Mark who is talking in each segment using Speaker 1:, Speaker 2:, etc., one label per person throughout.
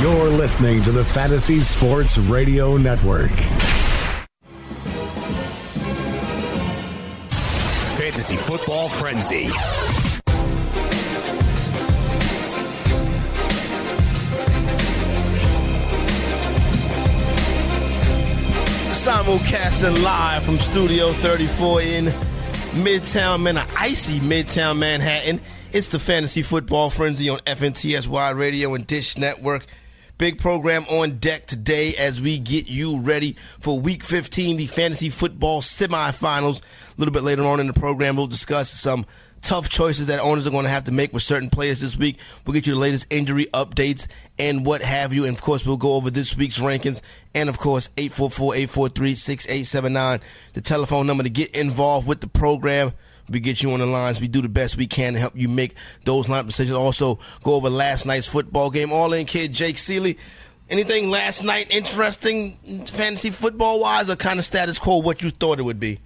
Speaker 1: You're listening to the Fantasy Sports Radio Network.
Speaker 2: Fantasy Football Frenzy.
Speaker 3: Simulcasting live from Studio 34 in Midtown, Man, icy Midtown Manhattan. It's the Fantasy Football Frenzy on FNTSY Radio and Dish Network. Big program on deck today as we get you ready for Week 15, the Fantasy Football semifinals. A little bit later on in the program, we'll discuss some tough choices that owners are going to have to make with certain players this week. We'll get you the latest injury updates and what have you. And of course, we'll go over this week's rankings. And of course, 844 843 6879, the telephone number to get involved with the program. We get you on the lines. We do the best we can to help you make those lineup decisions. Also, go over last night's football game. All in kid Jake Seeley. Anything last night interesting, fantasy football wise, or kind of status quo what you thought it would be?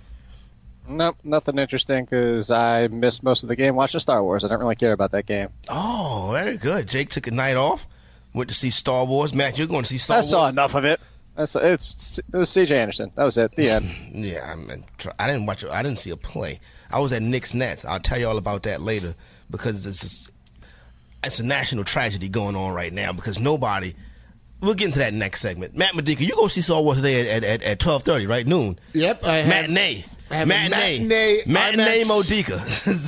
Speaker 4: Nope, nothing interesting because I missed most of the game. Watched the Star Wars. I don't really care about that game.
Speaker 3: Oh, very good. Jake took a night off. Went to see Star Wars. Matt, you're going to see Star
Speaker 4: I
Speaker 3: Wars.
Speaker 4: saw enough of it. I saw, it's, it was C.J. Anderson. That was it. The end.
Speaker 3: Yeah, I, mean, I didn't watch. it. I didn't see a play. I was at Knicks Nets. I'll tell you all about that later because it's just, it's a national tragedy going on right now because nobody. We'll get into that next segment. Matt Modica, you go see Star Wars today at at, at twelve thirty, right? Noon.
Speaker 5: Yep, I have,
Speaker 3: matinee.
Speaker 5: I have
Speaker 3: matinee.
Speaker 5: matinee.
Speaker 3: Matinee
Speaker 5: IMAX
Speaker 3: Modica.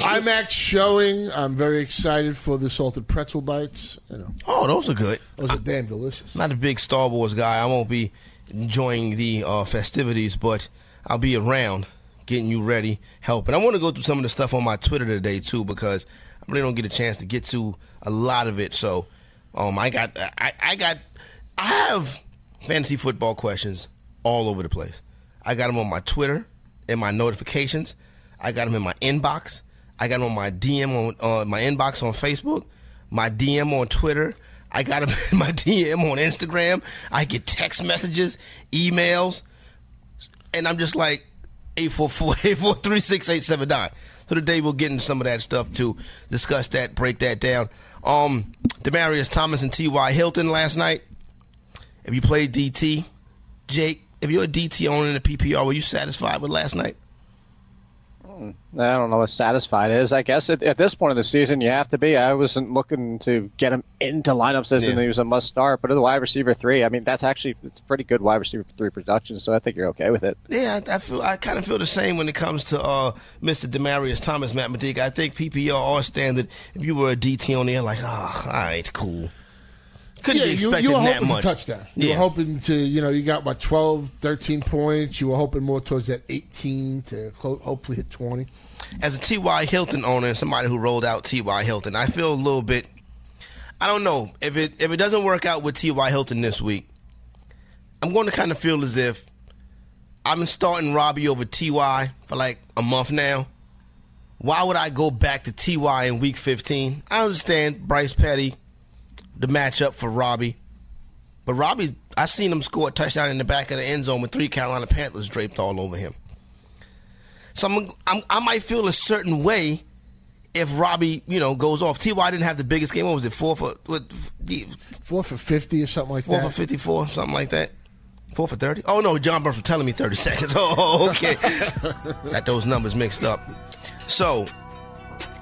Speaker 5: IMAX showing. I'm very excited for the salted pretzel bites. You know,
Speaker 3: oh, those are good.
Speaker 5: those are damn delicious.
Speaker 3: Not a big Star Wars guy. I won't be enjoying the uh, festivities, but I'll be around getting you ready, helping. I want to go through some of the stuff on my Twitter today too because I really don't get a chance to get to a lot of it. So, um, I got, I, I got, I have fantasy football questions all over the place. I got them on my Twitter in my notifications. I got them in my inbox. I got them on my DM on uh, my inbox on Facebook, my DM on Twitter. I got them in my DM on Instagram. I get text messages, emails, and I'm just like 844-843-6879. So today we'll get into some of that stuff to discuss that, break that down. Um, Demaryius Thomas and T.Y. Hilton last night. If you played DT, Jake, if you're a DT owner in the PPR, were you satisfied with last night?
Speaker 4: I don't know what satisfied is. I guess at, at, this point of the season, you have to be. I wasn't looking to get him into lineups as yeah. he was a must start, but as a wide receiver three, I mean, that's actually it's pretty good wide receiver three production. So I think you're okay with it.
Speaker 3: Yeah, I feel I kind of feel the same when it comes to uh, Mr. Demaryius Thomas, Matt Modica. I think PPR all standard. If you were a DT on there, like, oh, all right, cool couldn't
Speaker 5: yeah,
Speaker 3: be expecting
Speaker 5: you, you were
Speaker 3: that
Speaker 5: hoping
Speaker 3: much.
Speaker 5: For touchdown. You
Speaker 3: Yeah.
Speaker 5: were hoping to, you know, you got what 12, 13 points. You were hoping more towards that 18 to hopefully hit 20.
Speaker 3: As a T.Y. Hilton owner and somebody who rolled out T.Y. Hilton, I feel a little bit. I don't know if it if it doesn't work out with T.Y. Hilton this week. I'm going to kind of feel as if I've been starting Robbie over T.Y. for like a month now. Why would I go back to T.Y. in Week 15? I understand Bryce Petty, the matchup for Robbie, but Robbie, I seen him score a touchdown in the back of the end zone with three Carolina Panthers draped all over him. So I'm, I'm, I might feel a certain way if Robbie, you know, goes off. Ty didn't have the biggest game. What was it? Four for what? the-
Speaker 5: Four for 50 or something like
Speaker 3: Four
Speaker 5: that.
Speaker 3: for fifty-four, something like that. Four for thirty. Oh no, John Burns was telling me thirty seconds. Oh, okay. Got those numbers mixed up. So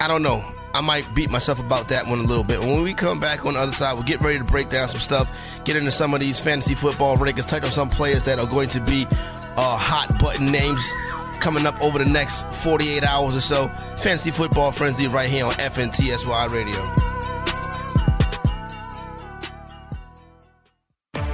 Speaker 3: I don't know. I might beat myself about that one a little bit. When we come back on the other side, we'll get ready to break down some stuff, get into some of these fantasy football rankings, touch on some players that are going to be uh, hot button names coming up over the next 48 hours or so. Fantasy Football Frenzy right here on FNTSY Radio.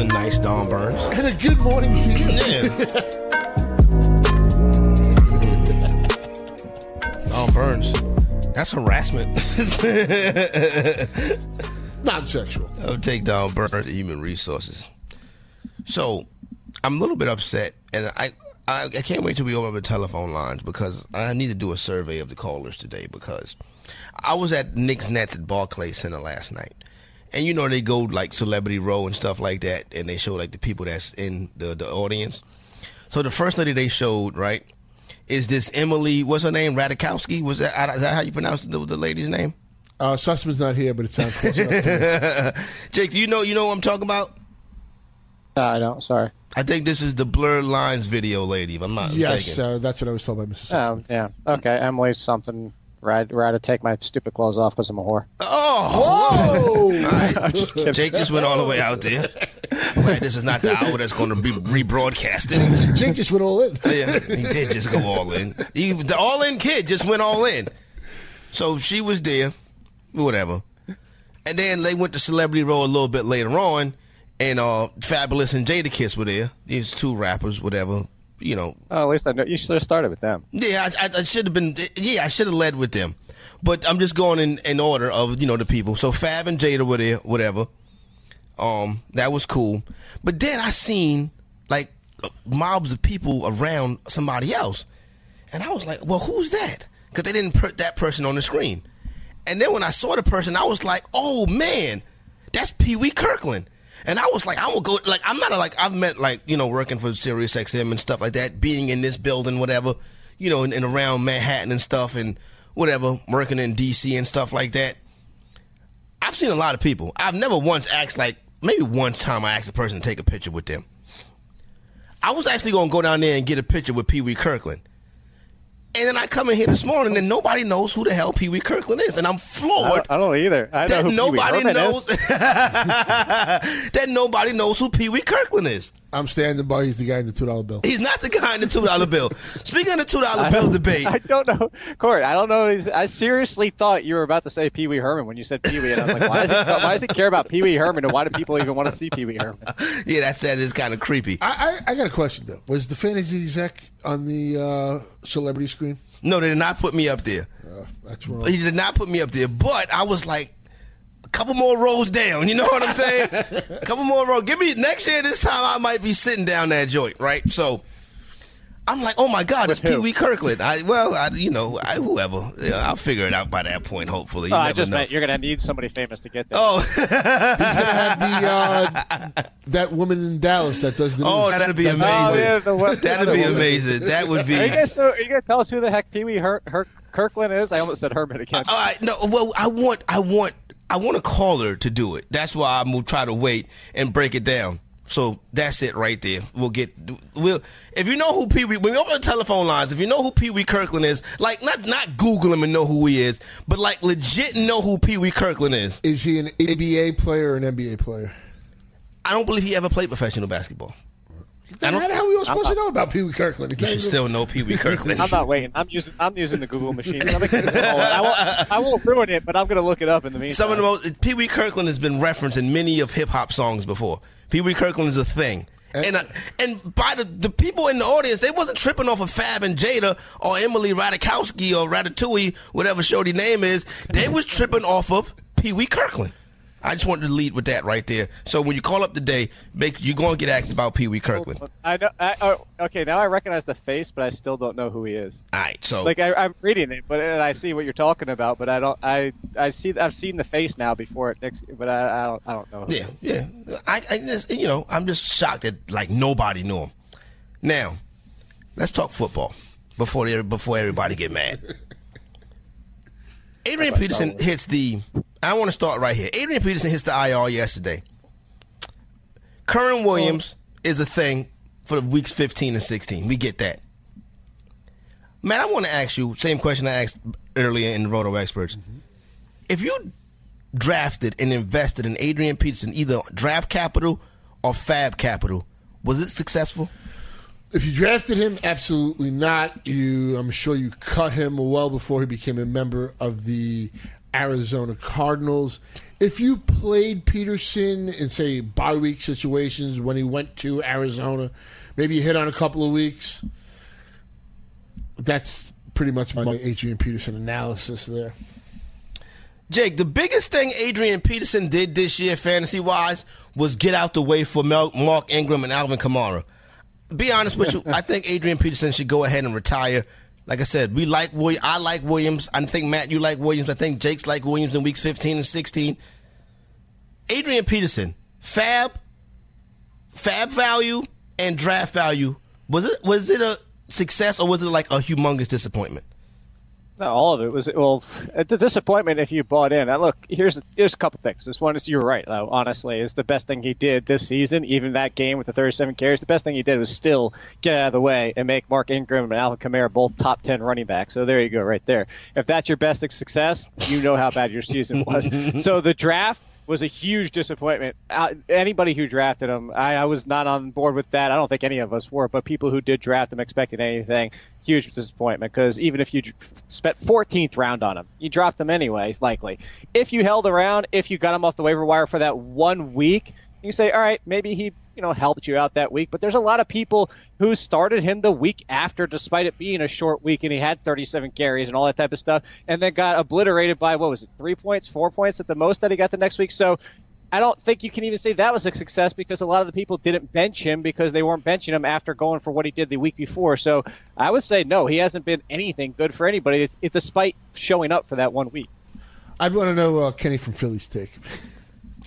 Speaker 3: Wasn't nice, Don Burns.
Speaker 5: And a good morning to you.
Speaker 3: Yeah. Don Burns. That's harassment.
Speaker 5: Non sexual.
Speaker 3: I'll take Don Burns Human Resources. So, I'm a little bit upset, and I, I, I can't wait till we open up the telephone lines because I need to do a survey of the callers today because I was at Knicks Nets at Barclays Center last night. And you know they go like celebrity row and stuff like that, and they show like the people that's in the the audience. So the first lady they showed, right, is this Emily? What's her name? Radikowski? Was that is that how you pronounce the, the lady's name?
Speaker 5: Uh, Sussman's not here, but it sounds close enough to.
Speaker 3: Jake, do you know you know what I'm talking about?
Speaker 4: No, I don't. Sorry.
Speaker 3: I think this is the blurred lines video lady, if I'm not
Speaker 5: Yes,
Speaker 3: mistaken.
Speaker 5: uh, that's what I was told by Mrs. Sussman.
Speaker 4: Oh, yeah. Okay. Emily, something. Right, right to take my stupid clothes off because I'm a whore.
Speaker 3: oh,
Speaker 5: Whoa!
Speaker 3: all right.
Speaker 4: just.
Speaker 3: Jake just went all the way out there. Glad this is not the hour that's going to be rebroadcasted.
Speaker 5: Jake just went all in.
Speaker 3: yeah, he did just go all in. He, the all in kid just went all in. So she was there, whatever. And then they went to Celebrity Row a little bit later on, and uh, Fabolous and Jadakiss were there. These two rappers, whatever. You know,
Speaker 4: Oh, at least I know. You should have started with them.
Speaker 3: Yeah, I, I, I should have been. Yeah, I should have led with them, but I'm just going in, in order of you know the people. So Fab and Jada were there, whatever. Um, that was cool. But then I seen like mobs of people around somebody else, and I was like, well, who's that? Because they didn't put that person on the screen. And then when I saw the person, I was like, oh man, that's Pee Wee Kirkland. And I was like, I will go. Like, I'm not a, like I've met like you know working for Sirius XM and stuff like that, being in this building, whatever, you know, and, and around Manhattan and stuff, and whatever, working in DC and stuff like that. I've seen a lot of people. I've never once asked like maybe one time I asked a person to take a picture with them. I was actually gonna go down there and get a picture with Pee Wee Kirkland. And then I come in here this morning and nobody knows who the hell Pee Wee Kirkland is. And I'm
Speaker 4: I
Speaker 3: floored
Speaker 4: don't, I don't either. I know
Speaker 3: that
Speaker 4: who Pee Wee
Speaker 3: nobody knows that nobody knows who Pee Wee Kirkland is.
Speaker 5: I'm standing by. He's the guy in the two dollar bill.
Speaker 3: He's not the guy in the two dollar bill. Speaking of the two dollar bill debate,
Speaker 4: I don't know, Corey. I don't know. He's- I seriously thought you were about to say Pee Wee Herman when you said Pee Wee, and I was like, why does, he, why does he care about Pee Wee Herman, and why do people even want to see Pee Wee Herman?
Speaker 3: yeah, that's that is kind of creepy.
Speaker 5: I, I, I got a question though. Was the fantasy exec on the uh, celebrity screen?
Speaker 3: No, they did not put me up there.
Speaker 5: Uh, that's wrong.
Speaker 3: He did not put me up there. But I was like, a couple more rows down. You know what I'm saying? a couple more rows. Give me next year. This time I might be sitting down that joint, right? So. I'm like, oh my God, it's
Speaker 4: With who?
Speaker 3: Pee Wee Kirkland. I well, I, you know, I, whoever. Yeah, I'll figure it out by that point. Hopefully, you
Speaker 4: Oh, I just
Speaker 3: know.
Speaker 4: meant you're going to need somebody famous to get there.
Speaker 3: Oh,
Speaker 5: He's gonna have the uh, that woman in Dallas that does the.
Speaker 3: Oh, that'd be amazing.
Speaker 4: Oh, yeah, the one-
Speaker 3: that'd be amazing. That would be.
Speaker 4: Are you guys, so, are you going to tell us who the heck Pee Wee Her- Her- Kirkland is? I almost said Herman again.
Speaker 3: All right, no. Well, I want, I want, I want a caller to do it. That's why I'm gonna try to wait and break it down. So that's it right there. We'll get. We'll. If you know who Pee Wee, when you open the telephone lines, if you know who Pee Wee Kirkland is, like not not Google him and know who he is, but like legit know who Pee Wee Kirkland is.
Speaker 5: Is he an ABA player or an NBA player?
Speaker 3: I don't believe he ever played professional basketball.
Speaker 5: Then how the hell are we supposed to know about Pee Wee Kirkland? He
Speaker 3: You should
Speaker 5: even-
Speaker 3: still know Pee Wee Kirkland.
Speaker 4: I'm not waiting. I'm using I'm using the Google machine. I'm I, won't, I won't ruin it, but I'm going to look it up in the meantime.
Speaker 3: Some of the most Pee Wee Kirkland has been referenced in many of hip hop songs before. Pee Wee Kirkland is a thing. And uh, and by the the people in the audience, they wasn't tripping off of Fab and Jada or Emily Radikowski or Ratatouille, whatever shorty name is. They was tripping off of Pee Wee Kirkland. I just wanted to lead with that right there. So when you call up today, make you're going to get asked about Pee Wee Kirkland.
Speaker 4: I know. I, oh, okay, now I recognize the face, but I still don't know who he is.
Speaker 3: All right, so
Speaker 4: Like I, I'm reading it, but and I see what you're talking about, but I don't. I I see. I've seen the face now before it, next, but I, I don't. I don't know.
Speaker 3: Yeah, yeah. I, I just, you know, I'm just shocked that like nobody knew him. Now, let's talk football before before everybody get mad. Adrian Peterson hits the. I want to start right here. Adrian Peterson hits the IR yesterday. Kerwynn Williams oh. is a thing for the weeks 15 and 16. We get that. Man, I want to ask you same question I asked earlier in the Roto Experts. Mm-hmm. If you drafted and invested in Adrian Peterson, either draft capital or fab capital, was it successful?
Speaker 5: If you drafted him, absolutely not. You, I'm sure you cut him well before he became a member of the Arizona Cardinals. If you played Peterson in say bye week situations when he went to Arizona, maybe you hit on a couple of weeks. That's pretty much my Adrian Peterson analysis there.
Speaker 3: Jake, the biggest thing Adrian Peterson did this year, fantasy wise, was get out the way for Mark Ingram and Alvin Kamara. Be honest with you, I think Adrian Peterson should go ahead and retire. Like I said, we like Williams. I like Williams. I think Matt, you like Williams. I think Jake's like Williams in weeks 15 and 16. Adrian Peterson, fab, fab value, and draft value. Was it was it a success or was it like a humongous disappointment?
Speaker 4: No, all of it was well. It's a disappointment if you bought in. And look, here's here's a couple things. This one is you're right though. Honestly, is the best thing he did this season. Even that game with the 37 carries, the best thing he did was still get out of the way and make Mark Ingram and Alvin Kamara both top 10 running backs. So there you go, right there. If that's your best success, you know how bad your season was. so the draft was a huge disappointment. Uh, anybody who drafted him, I, I, was not on board with that. I don't think any of us were, but people who did draft him expected anything, huge disappointment because even if you spent 14th round on him, you dropped him anyway, likely. If you held around, if you got him off the waiver wire for that one week, you say, all right, maybe he you know helped you out that week. But there's a lot of people who started him the week after, despite it being a short week, and he had 37 carries and all that type of stuff, and then got obliterated by what was it, three points, four points at the most that he got the next week. So. I don't think you can even say that was a success because a lot of the people didn't bench him because they weren't benching him after going for what he did the week before. So I would say no, he hasn't been anything good for anybody. It's, it's despite showing up for that one week.
Speaker 5: I'd want to know uh, Kenny from Philly's take.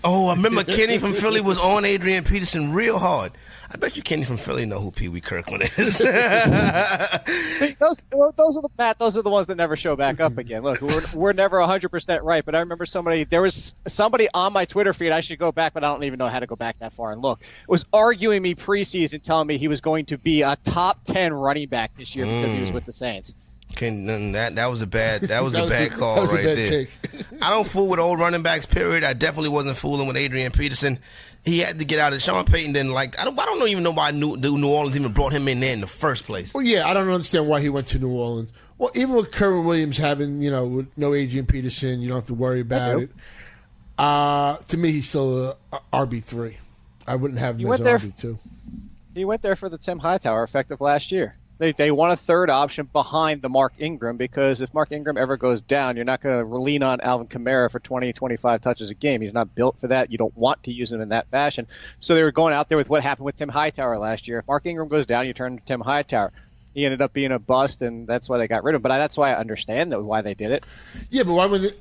Speaker 3: Oh, I remember Kenny from Philly was on Adrian Peterson real hard. I bet you Kenny from Philly know who Pee Wee Kirkland is.
Speaker 4: those, those are the Matt. Those are the ones that never show back up again. Look, we're, we're never 100 percent right, but I remember somebody. There was somebody on my Twitter feed. I should go back, but I don't even know how to go back that far and look. Was arguing me preseason, telling me he was going to be a top 10 running back this year because mm. he was with the Saints.
Speaker 3: Can that that was a bad that was, that a bad a, call right bad there. I don't fool with old running backs. Period. I definitely wasn't fooling with Adrian Peterson. He had to get out of Sean Payton. Didn't like. I don't. I don't even know why New, New Orleans even brought him in there in the first place.
Speaker 5: Well, yeah, I don't understand why he went to New Orleans. Well, even with Kerwynn Williams having you know no Adrian Peterson, you don't have to worry about it. Uh, to me, he's still a, a RB three. I wouldn't have him he as RB two.
Speaker 4: He went there for the Tim Hightower effect of last year. They, they want a third option behind the Mark Ingram because if Mark Ingram ever goes down, you're not going to lean on Alvin Kamara for 20, 25 touches a game. He's not built for that. You don't want to use him in that fashion. So they were going out there with what happened with Tim Hightower last year. If Mark Ingram goes down, you turn to Tim Hightower. He ended up being a bust, and that's why they got rid of him. But I, that's why I understand why they did it.
Speaker 5: Yeah, but why would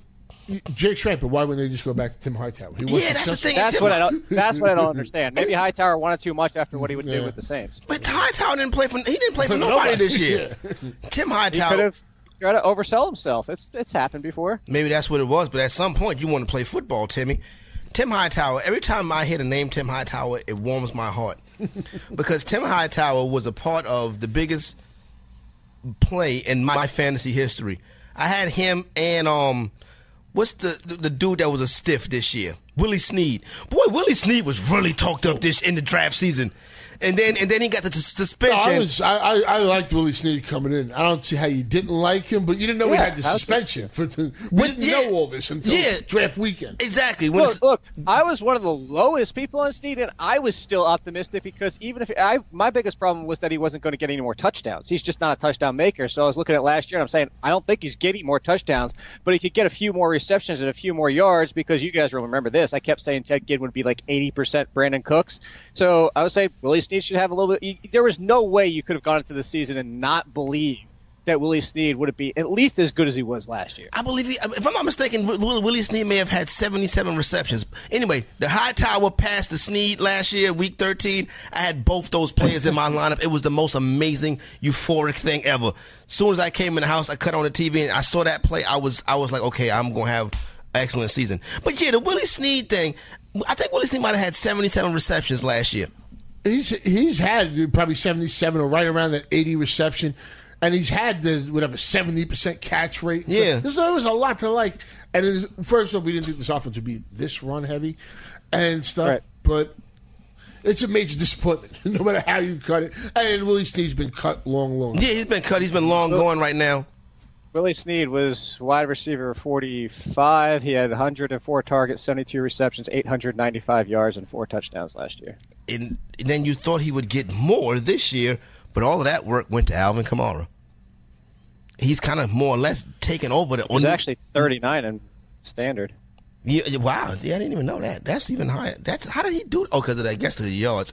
Speaker 5: they? Jake's right, but why wouldn't they just go back to Tim Hightower?
Speaker 3: He yeah, that's the thing.
Speaker 4: That's what I don't. That's what I don't understand. Maybe Hightower wanted too much after what he would yeah. do with the Saints.
Speaker 3: But Hightower didn't play for. He didn't play for nobody, this year. Tim Hightower
Speaker 4: could have tried to oversell himself. It's it's happened before.
Speaker 3: Maybe that's what it was. But at some point, you want to play football, Timmy. Tim Hightower. Every time I hear the name Tim Hightower, it warms my heart because Tim Hightower was a part of the biggest play in my fantasy history. I had him and um what's the, the, the dude that was a stiff this year? Willie Snead. Boy, Willie Snead was really talked up this in the draft season and then and then he got the suspension. No,
Speaker 5: I, was, I, I, I liked Willie Snead coming in. I don't see how you didn't like him, but you didn't know yeah, he had the suspension. For the, we didn't yeah, know all this until yeah, draft weekend.
Speaker 3: Exactly.
Speaker 4: When look, look, I was one of the lowest people on Snead, and I was still optimistic because even if I, my biggest problem was that he wasn't going to get any more touchdowns. He's just not a touchdown maker. So I was looking at last year, and I'm saying I don't think he's getting more touchdowns, but he could get a few more receptions and a few more yards because you guys will remember this. I kept saying Ted Ginn would be like 80% Brandin Cooks. So I would say Willie Snead should have a little bit there was no way you could have gone into the season and not believe that Willie Snead would be at least as good as he was last year.
Speaker 3: I believe, he, if I'm not mistaken, Willie Snead may have had 77 receptions. Anyway, the Hightower passed the Snead last year, week 13. I had both those players in my lineup. It was the most amazing, euphoric thing ever. As soon as I came in the house, I cut on the TV and I saw that play. I was, I was like, okay, I'm gonna have an excellent season. But yeah, the Willie Snead thing. I think Willie Snead might have had 77 receptions last year
Speaker 5: he's he's had probably 77 or right around that 80 reception and he's had the whatever 70% catch rate
Speaker 3: yeah.
Speaker 5: So there was a lot to like. And first of all we didn't think this offense would be this run heavy and stuff right. but it's a major disappointment no matter how you cut it. And willie snead's been cut long long.
Speaker 3: Yeah he's been cut. He's been long so, going right now
Speaker 4: Willie Snead was wide receiver 45. He had 104 targets, 72 receptions, 895 yards, and four touchdowns last year.
Speaker 3: And, and then you thought he would get more this year, but all of that work went to Alvin Kamara. He's kind of more or less taken over the.
Speaker 4: He was actually 39 in standard.
Speaker 3: Yeah, wow. Yeah, I didn't even know that. That's even higher. That's how did he do it? Oh, because I guess the yards.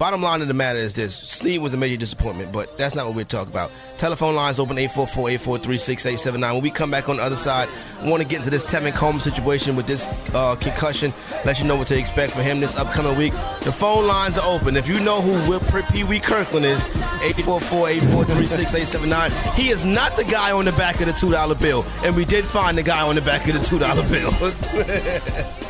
Speaker 3: Bottom line of the matter is this: Snead was a major disappointment, but that's not what we're talking about. Telephone lines open 844-843-6879. When we come back on the other side, we want to get into this Tevin Coleman situation with this uh, concussion. Let you know what to expect for him this upcoming week. The phone lines are open. If you know who Will Pee Wee Kirkland is, 844-843-6879. He is not the guy on the back of the two dollar bill, and we did find the guy on the back of the two dollar bill.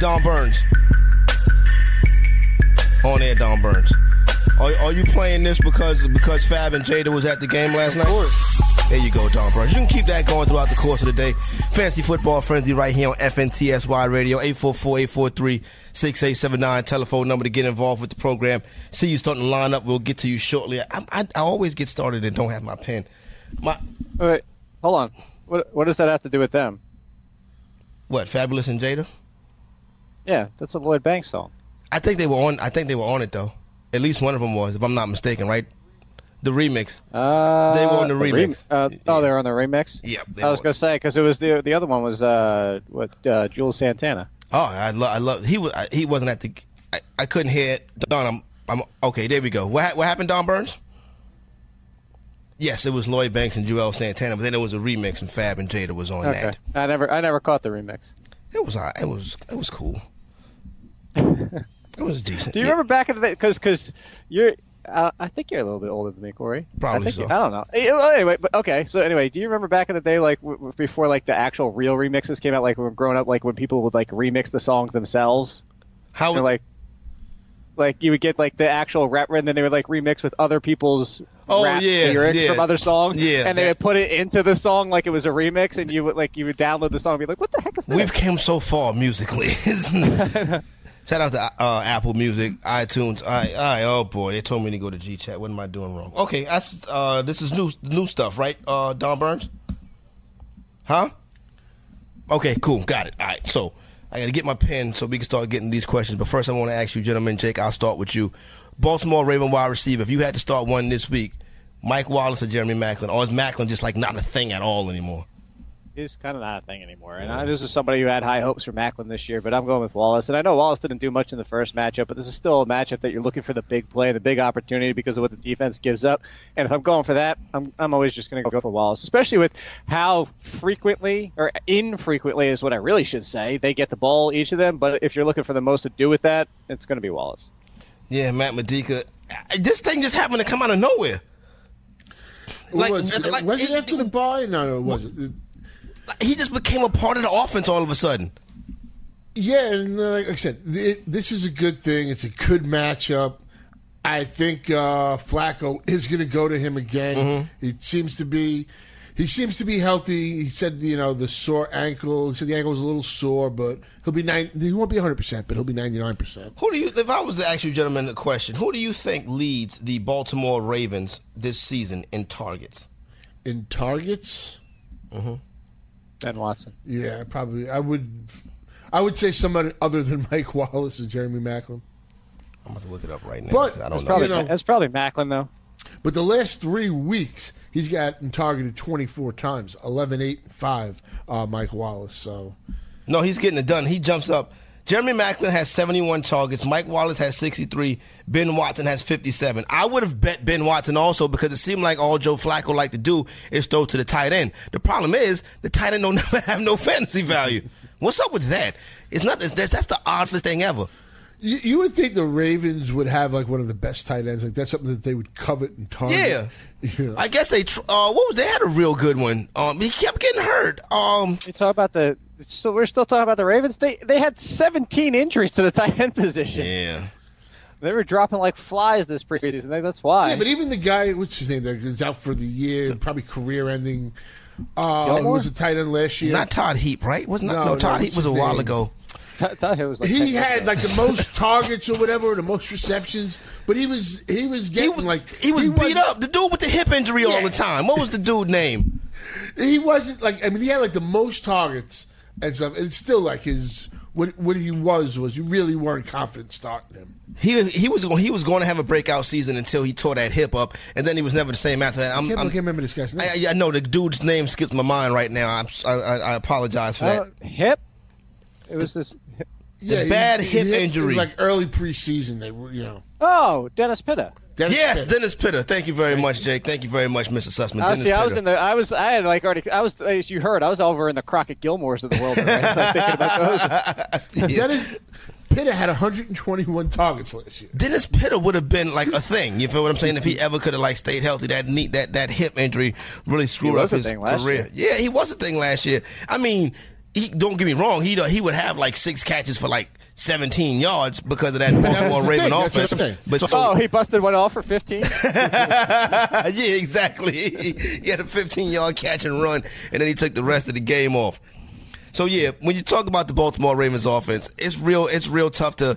Speaker 3: Don Burns. On air, Don Burns. Are, are you playing this because because Fab and Jada was at the game last night? There you go, Don Burns. You can keep that going throughout the course of the day. Fantasy football frenzy right here on FNTSY Radio 844-843-6879. Telephone number to get involved with the program. See you starting to line up. We'll get to you shortly. I, I, I always get started and don't have my pen. My
Speaker 4: Wait, hold on. What what does that have to do with them?
Speaker 3: what? Fabolous and Jada.
Speaker 4: Yeah, that's a Lloyd Banks song.
Speaker 3: I think they were on. I think they were on it though. At least one of them was, if I'm not mistaken, right? The remix.
Speaker 4: Uh,
Speaker 3: They were on the remix.
Speaker 4: uh, oh, they were on the remix.
Speaker 3: Yeah,
Speaker 4: I was gonna say because it was the the other one was uh what uh, Juelz Santana.
Speaker 3: Oh, I love. I love. He was. He wasn't at the. I, I couldn't hear it. Don, I'm. I'm okay. There we go. What ha- What happened, Don Burns? Yes, it was Lloyd Banks and Juelz Santana, but then it was a remix and Fab and Jada was on
Speaker 4: Okay,
Speaker 3: that.
Speaker 4: I never I never caught the remix.
Speaker 3: It was. It was. It was cool. It was decent.
Speaker 4: Do you remember back in the day? Because because you're. Uh, I think you're a little bit older than me, Corey.
Speaker 3: Probably
Speaker 4: I think
Speaker 3: so.
Speaker 4: you- I don't know. Eh, Anyway, but okay. So anyway, do you remember back in the day, like w- before, like the actual real remixes came out, like when we were growing up, like when people would like remix the songs themselves,
Speaker 3: How?
Speaker 4: and like, like you would get like the actual rap, and then they would like remix with other people's
Speaker 3: Oh,
Speaker 4: rap
Speaker 3: yeah,
Speaker 4: lyrics
Speaker 3: yeah.
Speaker 4: from other songs,
Speaker 3: Yeah,
Speaker 4: and they
Speaker 3: that-
Speaker 4: would put it into the song like it was a remix, and you would like you would download the song and be like, what the heck is this?
Speaker 3: We've come so far musically. Shout out to uh, Apple Music, iTunes. All right, oh boy, they told me to go to G Chat. What am I doing wrong? Okay, uh, this is new new stuff, right? Uh, Don Burns, huh? Okay, cool, got it. All right, so I got to get my pen so we can start getting these questions. But first, I want to ask you, gentlemen, Jake. I'll start with you. Baltimore Raven wide receiver. If you had to start one this week, Mike Wallace or Jeremy Maclin, or is Maclin just like not a thing at all anymore?
Speaker 4: He's kind of not a thing anymore. And I, this is somebody who had high hopes for Maclin this year, but I'm going with Wallace. And I know Wallace didn't do much in the first matchup, but this is still a matchup that you're looking for the big play, the big opportunity because of what the defense gives up. And if I'm going for that, I'm, I'm always just going to go for Wallace, especially with how frequently or infrequently is what I really should say. They get the ball, each of them. But if you're looking for the most to do with that, it's going to be Wallace.
Speaker 3: Yeah, Matt Modica. This thing just happened to come out of nowhere. Like-
Speaker 5: was, it,
Speaker 3: like-
Speaker 5: was it
Speaker 3: it-
Speaker 5: after the bye? No, no, it wasn't. It-
Speaker 3: He just became a part of the offense all of a sudden.
Speaker 5: Yeah, and uh, like I said, it, this is a good thing. It's a good matchup. I think uh, Flacco is going to go to him again.
Speaker 3: Mm-hmm.
Speaker 5: He seems to be, he seems to be healthy. He said, you know, the sore ankle. He said the ankle was a little sore, but he'll be nine. He won't be 100, percent but he'll be 99 percent.
Speaker 3: Who do you? If I was to ask you, gentlemen, a question, who do you think leads the Baltimore Ravens this season in targets?
Speaker 5: In targets,
Speaker 4: Ben Watson.
Speaker 5: yeah, probably. I would, I would say somebody other than Mike Wallace or Jeremy Maclin.
Speaker 3: I'm about to look it up right now.
Speaker 5: But-
Speaker 3: I
Speaker 4: That's
Speaker 3: don't know.
Speaker 4: probably,
Speaker 5: You know-
Speaker 4: that's probably Maclin, though.
Speaker 5: But the last three weeks, he's gotten targeted 24 times 11, 8, and 5, uh, Mike Wallace. So,
Speaker 3: No, he's getting it done. He jumps up. Jeremy Maclin has 71 targets. Mike Wallace has 63. Ben Watson has 57. I would have bet Ben Watson also because it seemed like all Joe Flacco liked to do is throw to the tight end. The problem is the tight end don't never have no fantasy value. What's up with that? It's not that's, that's the oddest thing ever.
Speaker 5: You, you would think the Ravens would have like one of the best tight ends. Like that's something that they would covet and target.
Speaker 3: Yeah.
Speaker 5: You know.
Speaker 3: I guess they uh, what was they had a real good one. Um, he kept getting hurt. Um,
Speaker 4: You talk about the. So we're still talking about the Ravens. They they had 17 injuries to the tight end position.
Speaker 3: yeah.
Speaker 4: They were dropping like flies this preseason. That's why.
Speaker 5: Yeah, but even the guy, what's his name, that is out for the year, probably career-ending. Uh,
Speaker 4: Gillmore?
Speaker 5: was a tight end last year.
Speaker 3: Not Todd Heap, right? Was not
Speaker 5: No,
Speaker 3: no,
Speaker 5: no,
Speaker 3: Todd
Speaker 5: what's
Speaker 3: Heap was a while
Speaker 5: name?
Speaker 3: ago.
Speaker 4: T- tell you was like
Speaker 5: he had
Speaker 4: years
Speaker 5: like the most targets or whatever, the most receptions, but he was he was
Speaker 3: He
Speaker 5: getting
Speaker 3: was
Speaker 5: like
Speaker 3: he was beat
Speaker 5: wasn't-
Speaker 3: up. The dude with the hip injury all the time. What was the dude name?
Speaker 5: He wasn't like I mean he had like the most targets and stuff, and it's still like his what what he was was you really weren't confident starting him.
Speaker 3: He he was going he was going to have a breakout season until he tore that hip up, and then he was never the same after that.
Speaker 5: I
Speaker 3: I'm,
Speaker 5: can't, I
Speaker 3: I'm,
Speaker 5: can't remember this guy's name.
Speaker 3: I, I know the dude's name skips my mind right now. I'm, I, I, I apologize for uh, that.
Speaker 4: Oh, hip. It was this.
Speaker 5: yeah,
Speaker 3: bad
Speaker 5: he-
Speaker 3: hip
Speaker 5: he hit-
Speaker 3: injury.
Speaker 5: like early preseason. They were you know.
Speaker 4: Oh, Dennis Pitta.
Speaker 5: Dennis
Speaker 3: yes,
Speaker 5: Pitt.
Speaker 3: Dennis Pitta. Thank you very much, Jake. Thank you very much, Mr. Sussman.
Speaker 4: I was,
Speaker 3: Dennis
Speaker 4: see, I was
Speaker 3: Pitta.
Speaker 4: in the. I was. I had like already. I was. As you heard, I was over in the Crockett Gillmores of the world already. like, thinking about those.
Speaker 3: Yeah.
Speaker 5: Dennis Pitta had 121 targets last year.
Speaker 3: Dennis Pitta would have been like a thing. You feel what I'm saying? If he ever could have like stayed healthy, that neat that that hip injury really screwed
Speaker 4: was
Speaker 3: up
Speaker 4: a
Speaker 3: his
Speaker 4: thing last
Speaker 3: career. Yeah, he was a thing last year. I mean, he, don't get me wrong. He he would have like six catches for like 17 yards because of that Baltimore
Speaker 5: the
Speaker 3: Raven
Speaker 5: thing. That's what
Speaker 3: offense. But so,
Speaker 4: Oh, he busted one off for 15.
Speaker 3: yeah, exactly. he had a 15 yard catch and run, and then he took the rest of the game off. So yeah, when you talk about the Baltimore Ravens offense, it's real. It's real tough to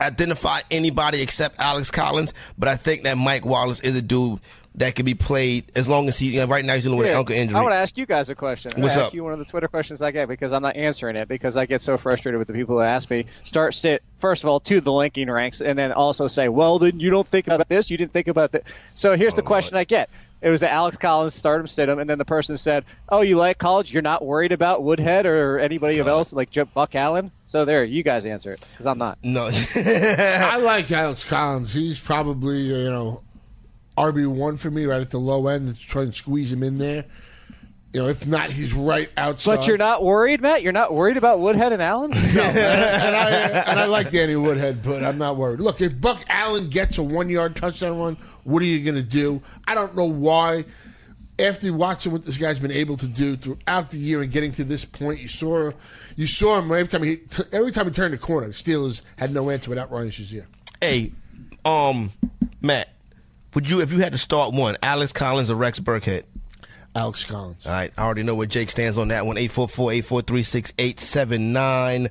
Speaker 3: identify anybody except Alex Collins. But I think that Mike Wallace is a dude that can be played as long as he. You know, right now he's dealing with an
Speaker 4: Yeah.
Speaker 3: ankle injury.
Speaker 4: I want to ask you guys a question. I
Speaker 3: What's
Speaker 4: ask
Speaker 3: up?
Speaker 4: you one of the Twitter questions I get because I'm not answering it because I get so frustrated with the people who ask me. Start sit first of all to the linking ranks and then also say, well, then you don't think about this, you didn't think about that. So here's
Speaker 3: Oh,
Speaker 4: the question I get. It was that Alex Collins stardom him, sit him, and then the person said, "Oh, you like college? You're not worried about Woodhead or anybody else like J- Buck Allen." So there, you guys answer it because I'm not.
Speaker 3: no,
Speaker 5: I like Alex Collins. He's probably you know RB one for me, right at the low end. To try and squeeze him in there. You know, if not, he's right outside.
Speaker 4: But you're not worried, Matt. You're not worried about Woodhead and Allen.
Speaker 5: No, and, and I, and I like Danny Woodhead, but I'm not worried. Look, if Buck Allen gets a one yard touchdown run, what are you going to do? I don't know why. After watching what this guy's been able to do throughout the year and getting to this point, you saw you saw him every time he every time he turned the corner. The Steelers had no answer without Ryan Shazier.
Speaker 3: hey, um, Matt, would you if you had to start one, Alex Collins or Rex Burkhead?
Speaker 5: Alex Collins.
Speaker 3: All right, I already know where Jake stands on that one. 844-843-6879.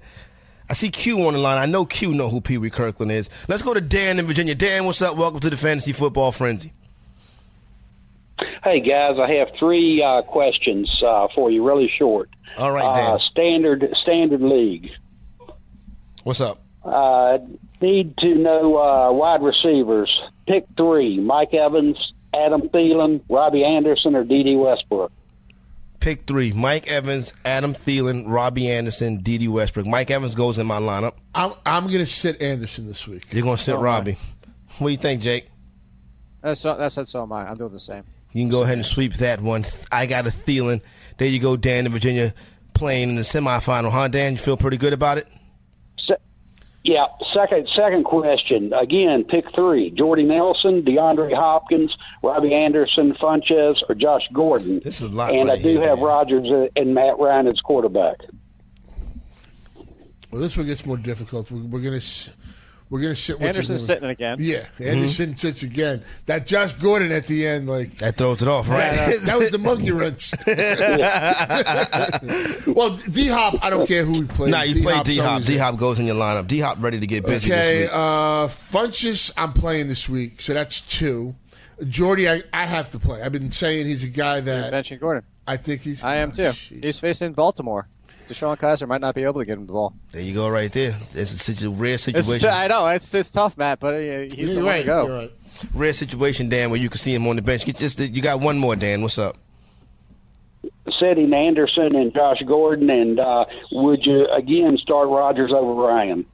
Speaker 3: I see Q on the line. I know Q know who Pee Wee Kirkland is. Let's go to Dan in Virginia. Dan, what's up? Welcome to the Fantasy Football Frenzy.
Speaker 6: Hey guys, I have three uh, questions uh, for you, really short.
Speaker 3: All right, Dan.
Speaker 6: Uh, standard standard league.
Speaker 3: What's up?
Speaker 6: Uh, need to know uh, wide receivers. Pick three: Mike Evans, Adam Thielen, Robbie Anderson, or Dede Westbrook.
Speaker 3: Pick three. Mike Evans, Adam Thielen, Robbie Anderson, Dede Westbrook. Mike Evans goes in my lineup.
Speaker 5: I'm I'm going to sit Anderson this week.
Speaker 3: You're going to sit Robbie. What do you think, Jake?
Speaker 4: That's so, that's so am I. I'm doing the same.
Speaker 3: You can go ahead and sweep that one. I got a Thielen. There you go, Dan in Virginia playing in the semifinal. Huh, Dan? You feel pretty good about it?
Speaker 6: Yeah. Second second question. Again, pick three: Jordy Nelson, DeAndre Hopkins, Robbie Anderson, Funchess, or Josh Gordon.
Speaker 3: This is a lot
Speaker 6: And I do have
Speaker 3: Dan.
Speaker 6: Rodgers uh, and Matt Ryan as quarterback.
Speaker 5: Well, this one gets more difficult. We're, we're going to we're going to sit. what's his
Speaker 4: Anderson's
Speaker 5: name?
Speaker 4: sitting again.
Speaker 5: Yeah,
Speaker 3: Mm-hmm.
Speaker 5: Anderson sits again. That Josh Gordon at the end, like
Speaker 3: That throws it off, right?
Speaker 5: that, that was the monkey wrench. well, D Hop, I don't care who he plays.
Speaker 3: nah, you play D Hop. D Hop goes in your lineup. D Hop ready to get busy
Speaker 5: Okay,
Speaker 3: this week.
Speaker 5: uh, Funchess, I'm playing this week, so that's two. Jordy, I, I have to play. I've been saying he's a guy that
Speaker 4: Benching Gordon.
Speaker 5: I think he's.
Speaker 4: I am
Speaker 5: oh,
Speaker 4: too.
Speaker 5: jeez.
Speaker 4: He's facing Baltimore. DeShone Kizer might not be able to get him the ball.
Speaker 3: There you go, right there. It's a situ- rare
Speaker 4: It's,
Speaker 3: situation.
Speaker 4: I know it's it's tough, Matt, but uh, he's
Speaker 5: You're
Speaker 4: the one
Speaker 5: right.
Speaker 4: to go.
Speaker 5: You're right.
Speaker 3: Rare situation, Dan, where you can see him on the bench. Get just you got one more, Dan. What's up?
Speaker 6: Setting Anderson and Josh Gordon, and uh, would you again start Rodgers over Ryan?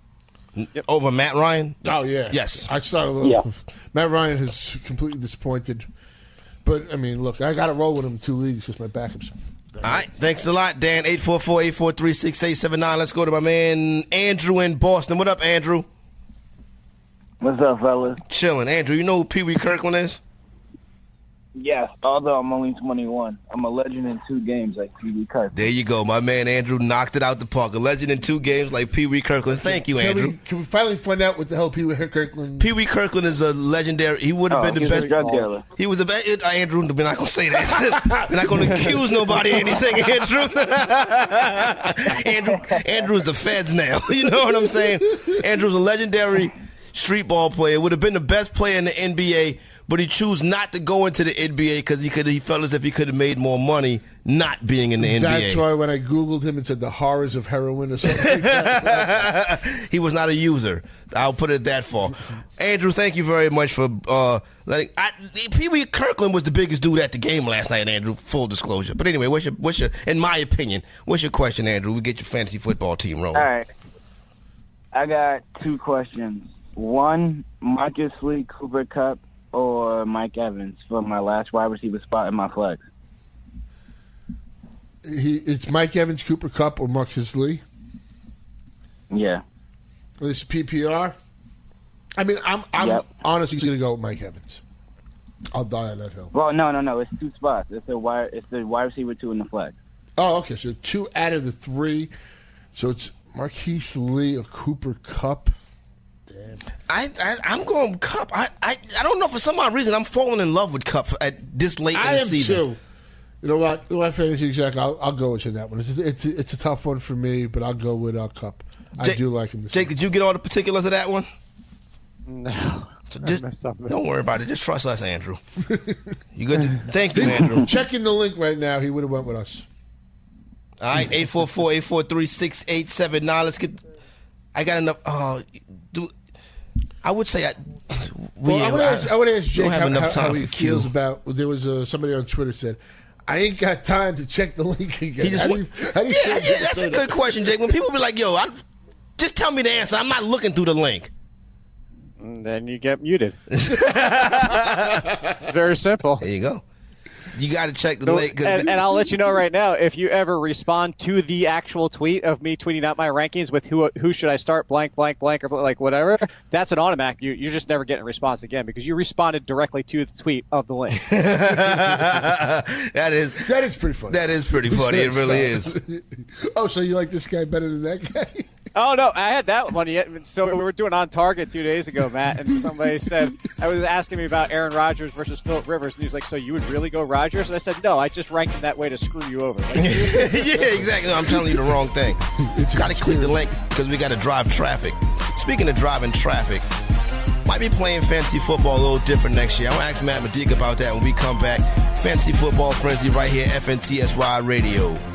Speaker 3: Over Matt Ryan?
Speaker 5: Oh yeah,
Speaker 3: Yes.
Speaker 5: I started. A little,
Speaker 6: Yeah.
Speaker 5: Matt Ryan has completely disappointed, but I mean, look, I got to roll with him in two leagues because my backups.
Speaker 3: All right, thanks a lot, Dan. 844-843-6879. Let's go to my man Andrew in Boston. What up, Andrew?
Speaker 7: What's up, fellas?
Speaker 3: Chilling. Andrew, you know who Pee Wee Kirkland is?
Speaker 7: Yes, although I'm only 21, I'm a legend in two games like Pee Wee Kirkland.
Speaker 3: There you go. My man Andrew knocked it out the park. A legend in two games like Pee Wee Kirkland. Thank you,
Speaker 5: Can
Speaker 3: Andrew.
Speaker 5: we, can we finally find out what the hell Pee Wee Kirkland?
Speaker 3: Pee Wee Kirkland is a legendary. He would have
Speaker 7: Oh,
Speaker 3: been the
Speaker 7: he's a
Speaker 3: best.
Speaker 7: drug dealer.
Speaker 3: He was the best. Uh, Andrew, we're not gonna say that. we're not gonna accuse nobody of anything, Andrew. Andrew, Andrew's the feds now. You know what I'm saying? Andrew's a legendary street ball player. Would have been the best player in the NBA, but he chose not to go into the NBA because he could. He felt as if he could have made more money not being in the NBA.
Speaker 5: That's why when I googled him, it said the horrors of heroin or something. like that.
Speaker 3: he was not a user. I'll put it that far. Andrew, thank you very much for uh, letting. I, Pee Wee Kirkland was the biggest dude at the game last night, Andrew. Full disclosure. But anyway, what's your, what's your, in my opinion, what's your question, Andrew? We get your fantasy football team rolling.
Speaker 7: All right. I got two questions. One, Marquise Lee, Cooper Kupp, or Mike Evans for my last wide receiver spot in my flex.
Speaker 5: he, it's Mike Evans, Cooper Kupp, or Marquise Lee.
Speaker 7: Yeah.
Speaker 5: This PPR. I mean, I'm I'm
Speaker 7: Yep.
Speaker 5: honestly going to go with Mike Evans. I'll die on that hill.
Speaker 7: Well, no, no, no. It's two spots. It's the wide. It's the wide receiver two in the flex.
Speaker 5: Oh, okay. So two out of the three. So it's Marquise Lee or Cooper Kupp.
Speaker 3: I, I I'm going Kupp. I, I I don't know for some odd reason I'm falling in love with Kupp at this late in
Speaker 5: I
Speaker 3: the
Speaker 5: am
Speaker 3: season.
Speaker 5: too. You know what? You know what fantasy exec? I'll, I'll go with you on that one. It's, it's it's a tough one for me, but I'll go with uh, Kupp. I
Speaker 3: Jake-
Speaker 5: do like him. This
Speaker 3: Jake, did you get all the particulars of that one?
Speaker 4: No.
Speaker 3: Just,
Speaker 4: up.
Speaker 3: don't worry about it. Just trust us, Andrew. You good? To, thank you, Andrew.
Speaker 5: Checking the link right now. He would have went with us.
Speaker 3: All right, 844-843-6879. Let's get. I got enough. Oh, do I would say I.
Speaker 5: Well, I would ask, I would ask Jake
Speaker 3: have
Speaker 5: how,
Speaker 3: enough
Speaker 5: how, how
Speaker 3: time
Speaker 5: he
Speaker 3: for
Speaker 5: feels
Speaker 3: Q.
Speaker 5: about. There was uh, somebody on Twitter said, "I ain't got time to check the link again."
Speaker 3: He just
Speaker 5: how do you, how do you
Speaker 3: yeah, yeah, that's a good
Speaker 5: that?
Speaker 3: question, Jake. When people be like, "Yo, I, just tell me the answer," I'm not looking through the link.
Speaker 4: And then you get muted. it's very simple.
Speaker 3: There you go. You got to check the
Speaker 4: No,
Speaker 3: link. 'cause
Speaker 4: and, and I'll let you know right now if you ever respond to the actual tweet of me tweeting out my rankings with who who should I start blank blank blank or like whatever that's an automatic you you're just never getting a response again because you responded directly to the tweet of the link
Speaker 3: that is
Speaker 5: That is pretty funny.
Speaker 3: that is pretty funny. It really is.
Speaker 5: oh, so you like this guy better than that guy?
Speaker 4: Oh no I had that one yet so we were doing on target two days ago Matt and somebody said I was asking me about Aaron Rodgers versus Philip Rivers and he was like so you would really go Rodgers and I said no I just ranked him that way to screw you over Like,
Speaker 3: yeah, exactly. No, I'm telling you the wrong thing.
Speaker 5: It's
Speaker 3: got to click the link because we got to drive traffic. Speaking of driving traffic, might be playing fantasy football a little different next year. I'm gonna ask Matt Medic about that when we come back. Fantasy football frenzy right here, FNTSY Radio.